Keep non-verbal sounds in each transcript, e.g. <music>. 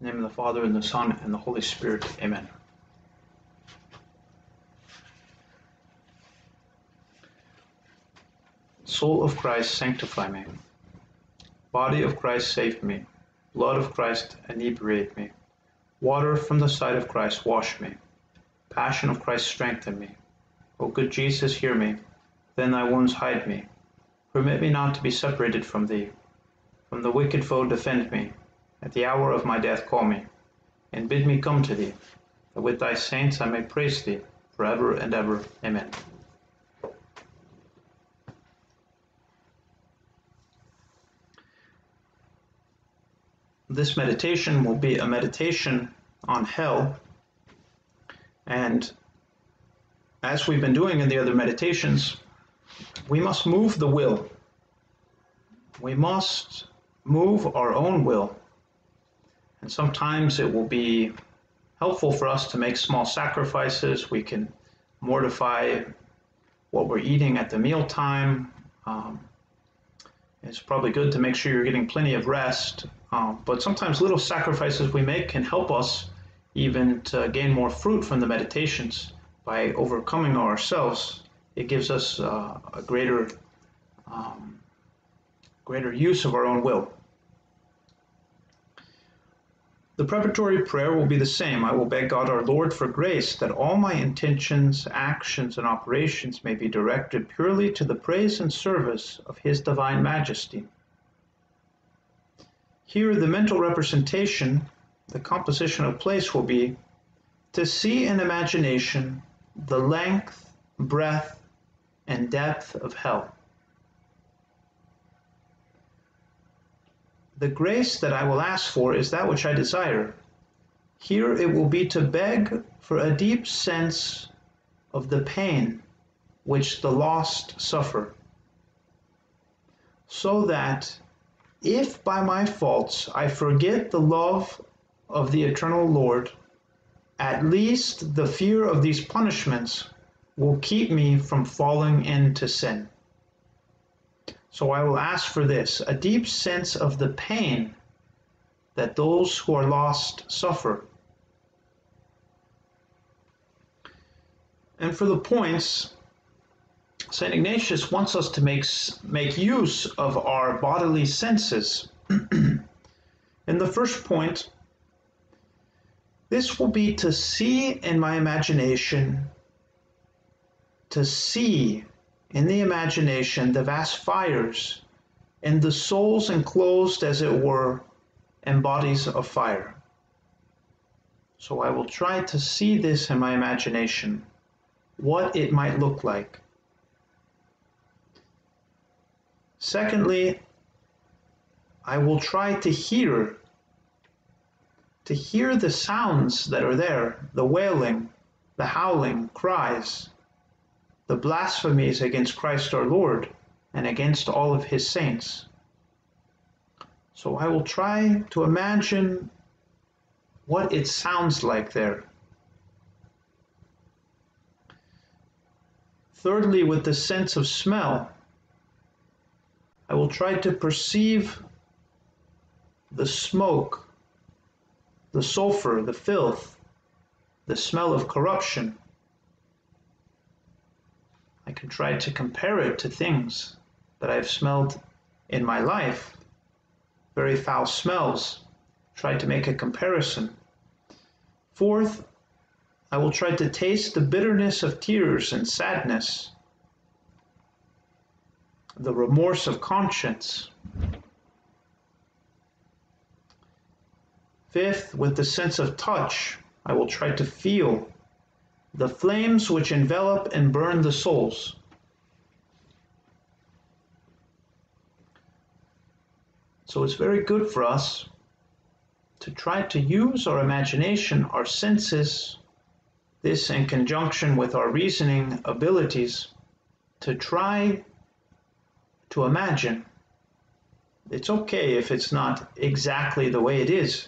Name of the Father, and the Son, and the Holy Spirit. Amen. Soul of Christ, sanctify me. Body of Christ, save me. Blood of Christ, inebriate me. Water from the side of Christ, wash me. Passion of Christ, strengthen me. O good Jesus, hear me. Then thy wounds hide me. Permit me not to be separated from thee. From the wicked foe defend me. At the hour of my death call me, and bid me come to thee, that with thy saints I may praise thee for ever and ever. Amen. This meditation will be a meditation on hell. And as we've been doing in the other meditations, we must move the will. We must move our own will and sometimes it will be helpful for us to make small sacrifices. We can mortify what we're eating at the mealtime. Um, it's probably good to make sure you're getting plenty of rest. Um, but sometimes little sacrifices we make can help us even to gain more fruit from the meditations by overcoming ourselves. It gives us uh, a greater, um, greater use of our own will. The preparatory prayer will be the same. I will beg God our Lord for grace that all my intentions, actions, and operations may be directed purely to the praise and service of His Divine Majesty. Here, the mental representation, the composition of place will be to see in imagination the length, breadth, and depth of hell. The grace that I will ask for is that which I desire. Here it will be to beg for a deep sense of the pain which the lost suffer, so that if by my faults I forget the love of the eternal Lord, at least the fear of these punishments will keep me from falling into sin. So I will ask for this a deep sense of the pain that those who are lost suffer. And for the points, St. Ignatius wants us to make, make use of our bodily senses. <clears throat> In the first point, this will be to see in my imagination, to see in the imagination the vast fires, and the souls enclosed, as it were, in bodies of fire. So I will try to see this in my imagination, what it might look like. Secondly, I will try to hear to hear the sounds that are there, the wailing, the howling, cries the blasphemies against Christ our Lord and against all of his saints. So I will try to imagine what it sounds like there. Thirdly, with the sense of smell, I will try to perceive the smoke, the sulfur, the filth, the smell of corruption Can try to compare it to things that I've smelled in my life, very foul smells. Try to make a comparison. Fourth, I will try to taste the bitterness of tears and sadness, the remorse of conscience. Fifth, with the sense of touch, I will try to feel the flames which envelop and burn the souls. So it's very good for us to try to use our imagination, our senses, this in conjunction with our reasoning abilities, to try to imagine. It's okay if it's not exactly the way it is.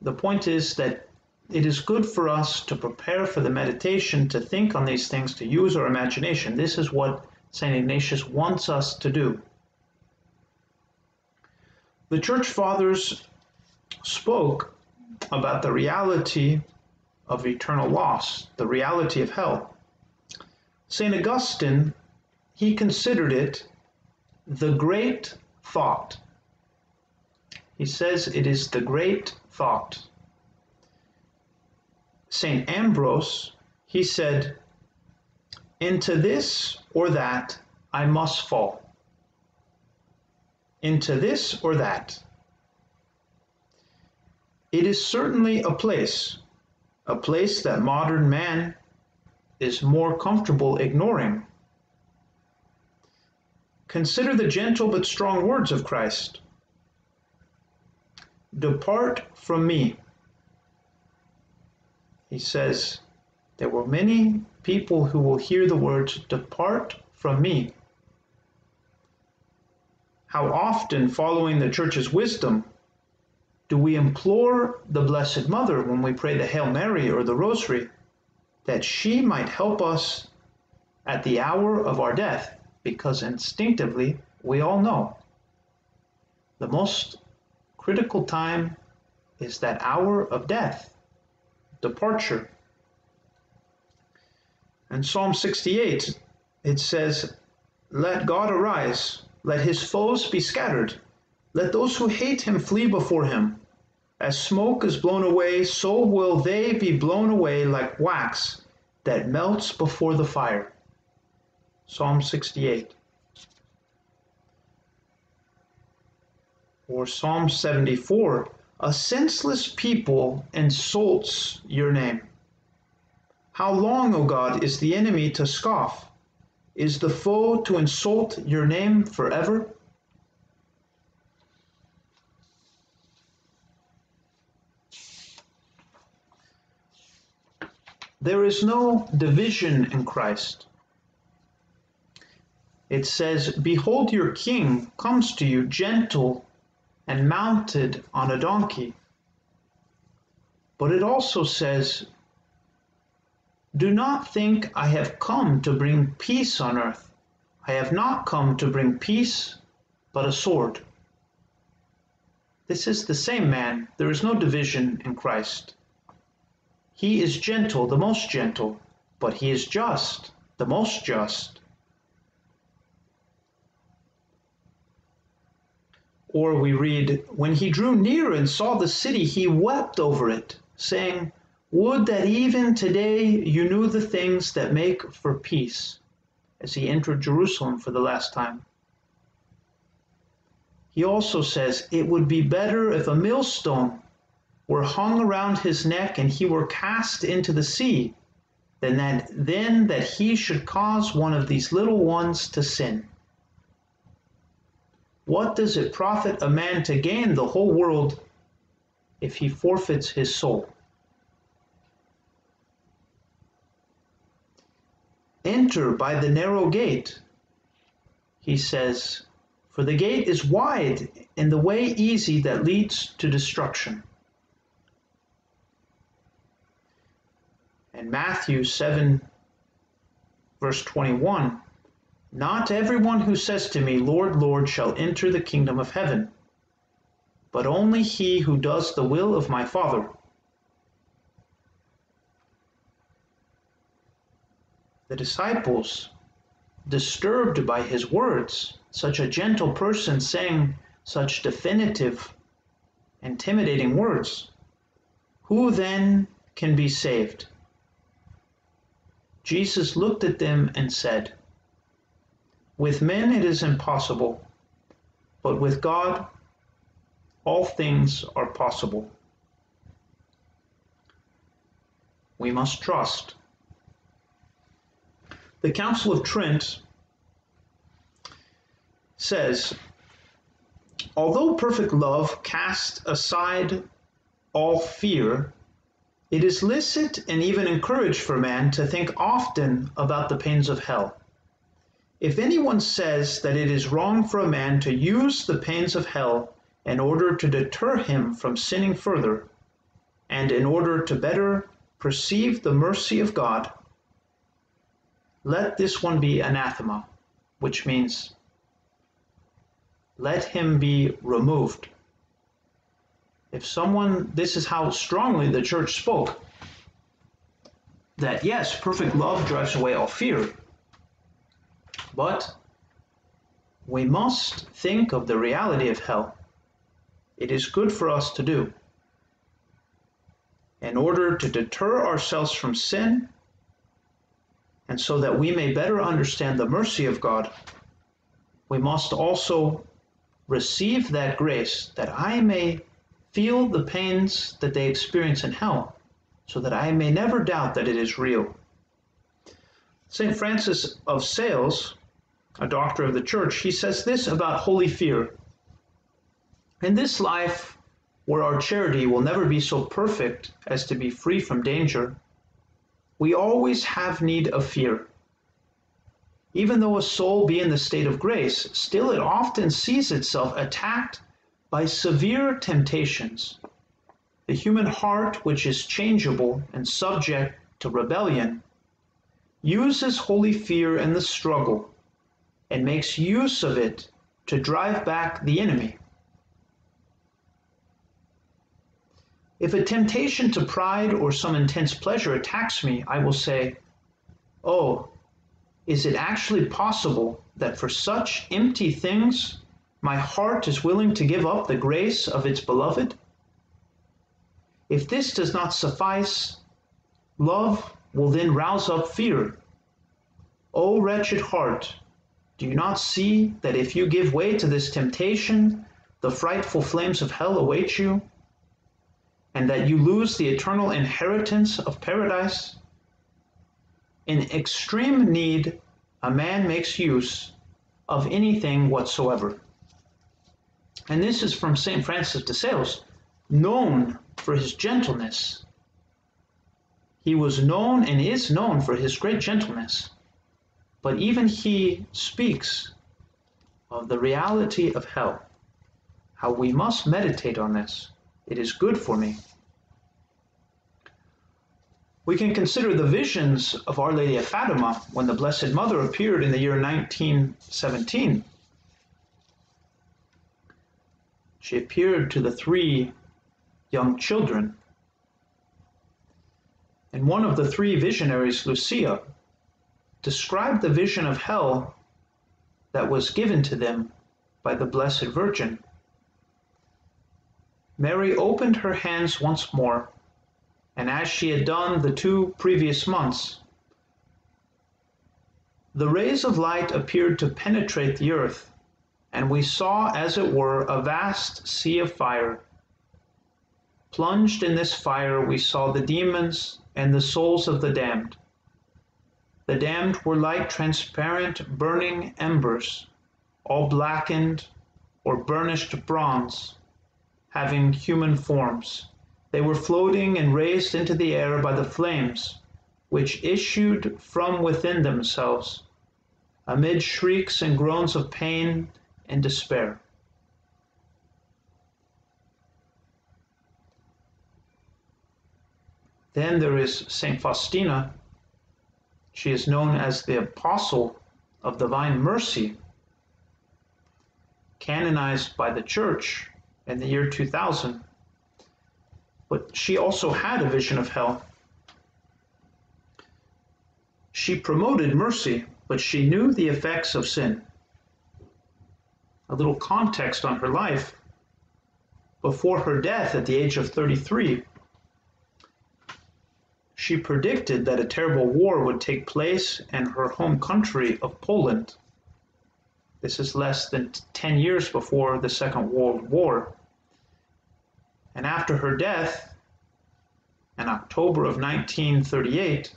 The point is that it is good for us to prepare for the meditation, to think on these things, to use our imagination. This is what St. Ignatius wants us to do. The church fathers spoke about the reality of eternal loss, the reality of hell. St. Augustine, he considered it the great thought. He says it is the great thought. St. Ambrose, he said, Into this or that I must fall. Into this or that. It is certainly a place, a place that modern man is more comfortable ignoring. Consider the gentle but strong words of Christ Depart from me. He says, There were many people who will hear the words, Depart from me. How often, following the church's wisdom, do we implore the Blessed Mother when we pray the Hail Mary or the Rosary that she might help us at the hour of our death? Because instinctively, we all know the most critical time is that hour of death, departure. And Psalm 68, it says, Let God arise, let his foes be scattered, let those who hate him flee before him. As smoke is blown away, so will they be blown away like wax that melts before the fire. Psalm 68. Or Psalm 74 A senseless people insults your name. How long, O God, is the enemy to scoff? Is the foe to insult your name forever? There is no division in Christ. It says, Behold, your king comes to you gentle and mounted on a donkey. But it also says, Do not think I have come to bring peace on earth. I have not come to bring peace, but a sword. This is the same man. There is no division in Christ. He is gentle, the most gentle, but he is just, the most just. Or we read, When he drew near and saw the city, he wept over it, saying, Would that even today you knew the things that make for peace, as he entered Jerusalem for the last time. He also says, It would be better if a millstone were hung around his neck and he were cast into the sea, than that then that he should cause one of these little ones to sin. What does it profit a man to gain the whole world if he forfeits his soul? Enter by the narrow gate, he says, for the gate is wide and the way easy that leads to destruction. and Matthew 7, verse 21 Not everyone who says to me, Lord, Lord, shall enter the kingdom of heaven, but only he who does the will of my Father. The disciples, disturbed by his words, such a gentle person saying such definitive, intimidating words, who then can be saved? Jesus looked at them and said, With men it is impossible, but with God all things are possible. We must trust. The Council of Trent says, although perfect love casts aside all fear, it is licit and even encouraged for man to think often about the pains of hell. If anyone says that it is wrong for a man to use the pains of hell in order to deter him from sinning further, and in order to better perceive the mercy of God, let this one be anathema, which means let him be removed. If someone, this is how strongly the church spoke that yes, perfect love drives away all fear, but we must think of the reality of hell. It is good for us to do. In order to deter ourselves from sin, and so that we may better understand the mercy of God, we must also receive that grace that I may feel the pains that they experience in hell, so that I may never doubt that it is real. St. Francis of Sales a doctor of the church, he says this about holy fear. In this life, where our charity will never be so perfect as to be free from danger, we always have need of fear. Even though a soul be in the state of grace, still it often sees itself attacked by severe temptations. The human heart, which is changeable and subject to rebellion, uses holy fear in the struggle and makes use of it to drive back the enemy. If a temptation to pride or some intense pleasure attacks me, I will say, Oh, is it actually possible that for such empty things my heart is willing to give up the grace of its beloved? If this does not suffice, love will then rouse up fear. O wretched heart, do you not see that if you give way to this temptation, the frightful flames of hell await you, and that you lose the eternal inheritance of paradise? In extreme need, a man makes use of anything whatsoever. And this is from St. Francis de Sales, known for his gentleness. He was known and is known for his great gentleness. But even he speaks of the reality of hell, how we must meditate on this. It is good for me. We can consider the visions of Our Lady of Fatima when the Blessed Mother appeared in the year 1917. She appeared to the three young children. And one of the three visionaries, Lucia, describe the vision of hell that was given to them by the Blessed Virgin. Mary opened her hands once more, and as she had done the two previous months, the rays of light appeared to penetrate the earth, and we saw, as it were, a vast sea of fire. Plunged in this fire, we saw the demons and the souls of the damned. The damned were like transparent burning embers, all blackened or burnished bronze, having human forms. They were floating and raised into the air by the flames, which issued from within themselves, amid shrieks and groans of pain and despair. Then there is Saint Faustina, she is known as the Apostle of Divine Mercy, canonized by the Church in the year 2000. But she also had a vision of hell. She promoted mercy, but she knew the effects of sin. A little context on her life. Before her death at the age of 33, she predicted that a terrible war would take place in her home country of Poland. This is less than 10 years before the Second World War. And after her death, in October of 1938,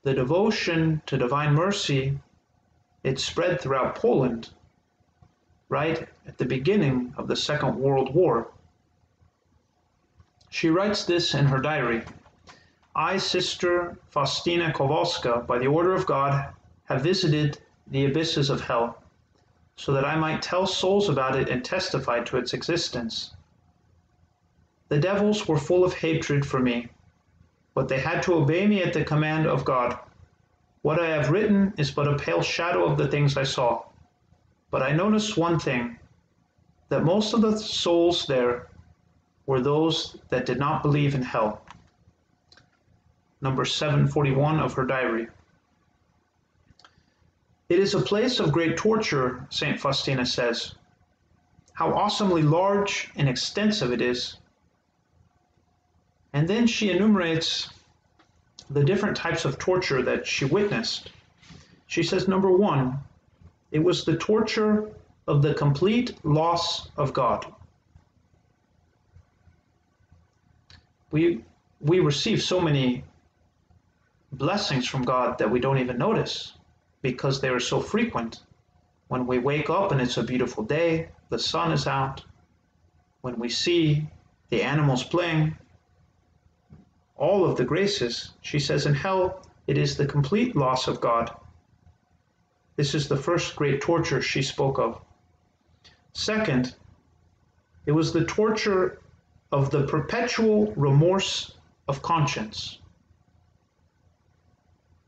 the devotion to Divine Mercy, it spread throughout Poland, right at the beginning of the Second World War. She writes this in her diary. I, Sister Faustina Kowalska, by the order of God, have visited the abysses of hell, so that I might tell souls about it and testify to its existence. The devils were full of hatred for me, but they had to obey me at the command of God. What I have written is but a pale shadow of the things I saw. But I noticed one thing that most of the souls there were those that did not believe in hell. Number 741 of her diary. It is a place of great torture, St. Faustina says. How awesomely large and extensive it is. And then she enumerates the different types of torture that she witnessed. She says, number one, it was the torture of the complete loss of God. We, we receive so many blessings from God that we don't even notice because they are so frequent. When we wake up and it's a beautiful day, the sun is out, when we see the animals playing, all of the graces, she says, in hell, it is the complete loss of God. This is the first great torture she spoke of. Second, it was the torture of the perpetual remorse of conscience.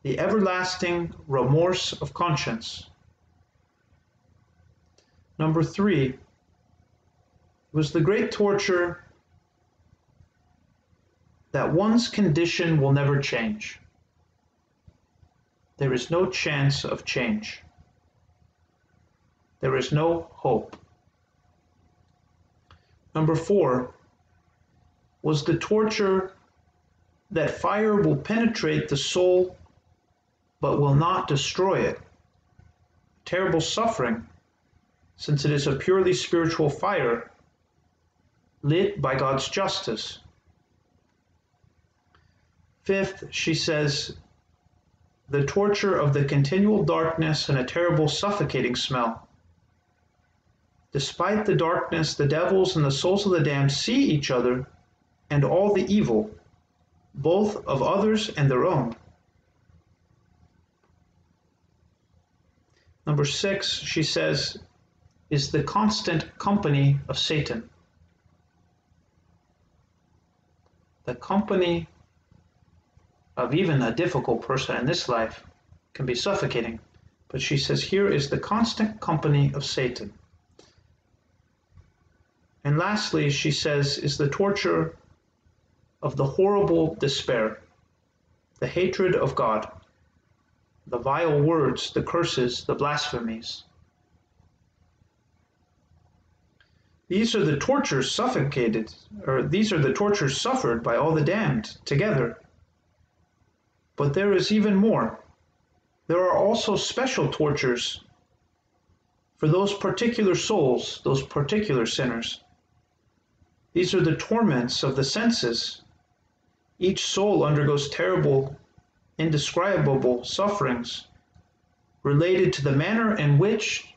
The everlasting remorse of conscience. Number three was the great torture that one's condition will never change. There is no chance of change. There is no hope. Number four was the torture that fire will penetrate the soul but will not destroy it. Terrible suffering, since it is a purely spiritual fire lit by God's justice. Fifth, she says, the torture of the continual darkness and a terrible suffocating smell. Despite the darkness, the devils and the souls of the damned see each other and all the evil, both of others and their own. Number six, she says, is the constant company of Satan. The company of even a difficult person in this life can be suffocating. But she says here is the constant company of Satan. And lastly, she says, is the torture of the horrible despair, the hatred of God, the vile words, the curses, the blasphemies. These are the tortures suffocated, or these are the tortures suffered by all the damned together but there is even more. There are also special tortures for those particular souls, those particular sinners. These are the torments of the senses. Each soul undergoes terrible, indescribable sufferings related to the manner in which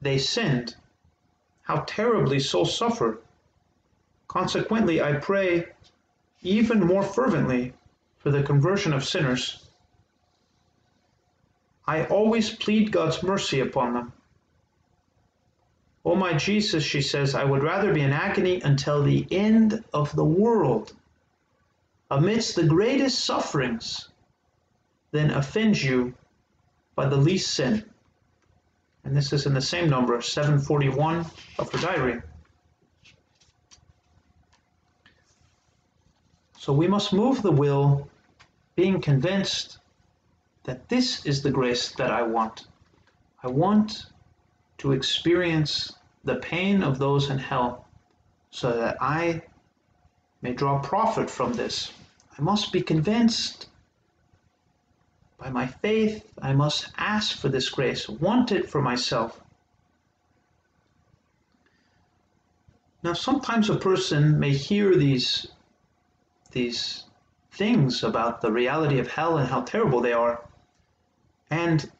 they sinned. How terribly souls suffer. Consequently, I pray even more fervently for the conversion of sinners, I always plead God's mercy upon them. O oh my Jesus, she says, I would rather be in agony until the end of the world, amidst the greatest sufferings, than offend you by the least sin. And this is in the same number, 741 of her diary. So we must move the will being convinced that this is the grace that I want. I want to experience the pain of those in hell so that I may draw profit from this. I must be convinced. By my faith, I must ask for this grace, want it for myself. Now, sometimes a person may hear these, these things about the reality of hell and how terrible they are. And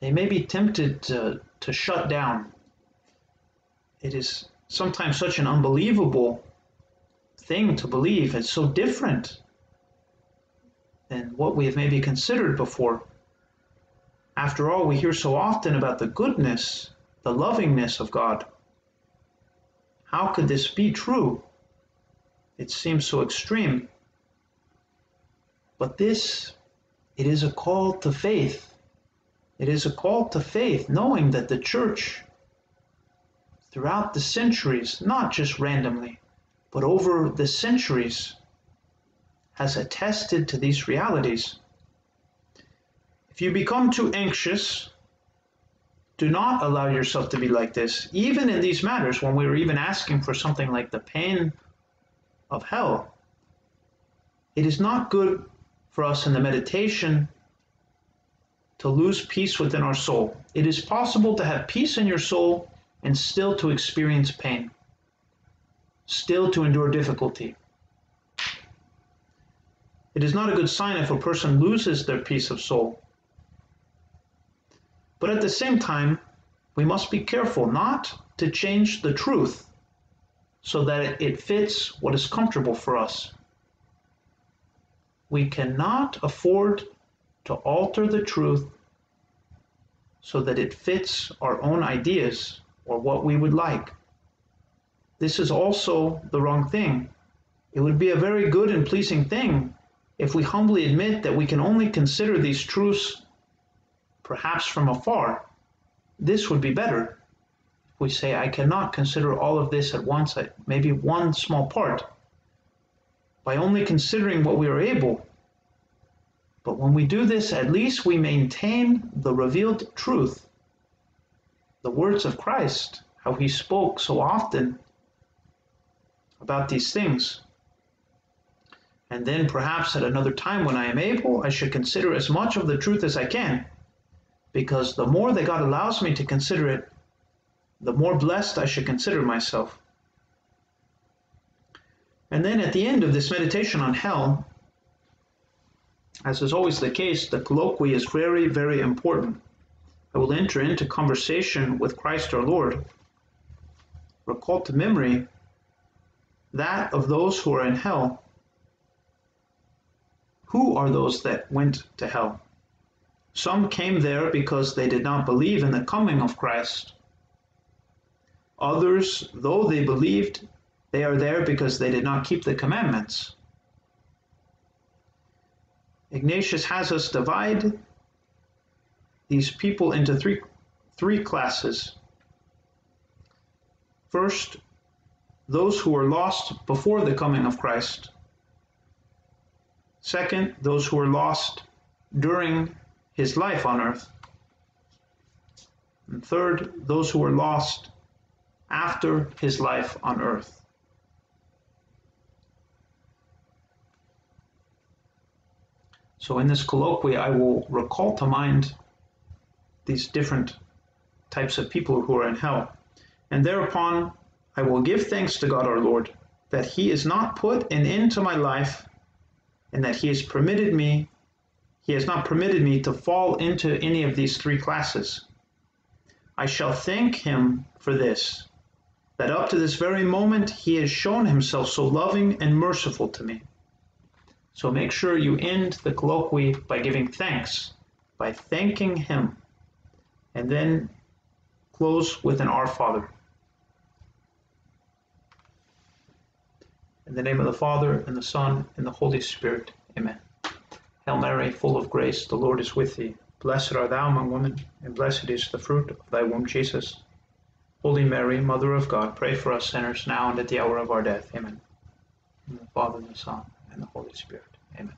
they may be tempted to, to shut down. It is sometimes such an unbelievable thing to believe. It's so different than what we have maybe considered before. After all, we hear so often about the goodness, the lovingness of God. How could this be true? It seems so extreme. But this, it is a call to faith. It is a call to faith, knowing that the church, throughout the centuries, not just randomly, but over the centuries, has attested to these realities. If you become too anxious, do not allow yourself to be like this, even in these matters when we are even asking for something like the pain of hell. It is not good for us in the meditation to lose peace within our soul. It is possible to have peace in your soul and still to experience pain, still to endure difficulty. It is not a good sign if a person loses their peace of soul. But at the same time, we must be careful not to change the truth so that it fits what is comfortable for us. We cannot afford to alter the truth so that it fits our own ideas or what we would like. This is also the wrong thing. It would be a very good and pleasing thing if we humbly admit that we can only consider these truths perhaps from afar. This would be better. If we say, I cannot consider all of this at once, maybe one small part, by only considering what we are able. But when we do this, at least we maintain the revealed truth, the words of Christ, how he spoke so often about these things. And then perhaps at another time when I am able, I should consider as much of the truth as I can. Because the more that God allows me to consider it, the more blessed I should consider myself. And then at the end of this meditation on hell, as is always the case, the colloquy is very, very important. I will enter into conversation with Christ our Lord. Recall to memory that of those who are in hell who are those that went to hell? Some came there because they did not believe in the coming of Christ. Others, though they believed, they are there because they did not keep the commandments. Ignatius has us divide these people into three, three classes. First, those who were lost before the coming of Christ. Second, those who were lost during his life on earth. And third, those who were lost after his life on earth. So in this colloquy, I will recall to mind these different types of people who are in hell. And thereupon, I will give thanks to God our Lord that he is not put an end to my life and that he has permitted me, he has not permitted me to fall into any of these three classes. I shall thank him for this, that up to this very moment he has shown himself so loving and merciful to me. So make sure you end the colloquy by giving thanks, by thanking him, and then close with an Our Father. In the name of the Father, and the Son, and the Holy Spirit. Amen. Hail Mary, full of grace, the Lord is with thee. Blessed art thou among women, and blessed is the fruit of thy womb, Jesus. Holy Mary, Mother of God, pray for us sinners now and at the hour of our death. Amen. In the Father, and the Son, and the Holy Spirit. Amen.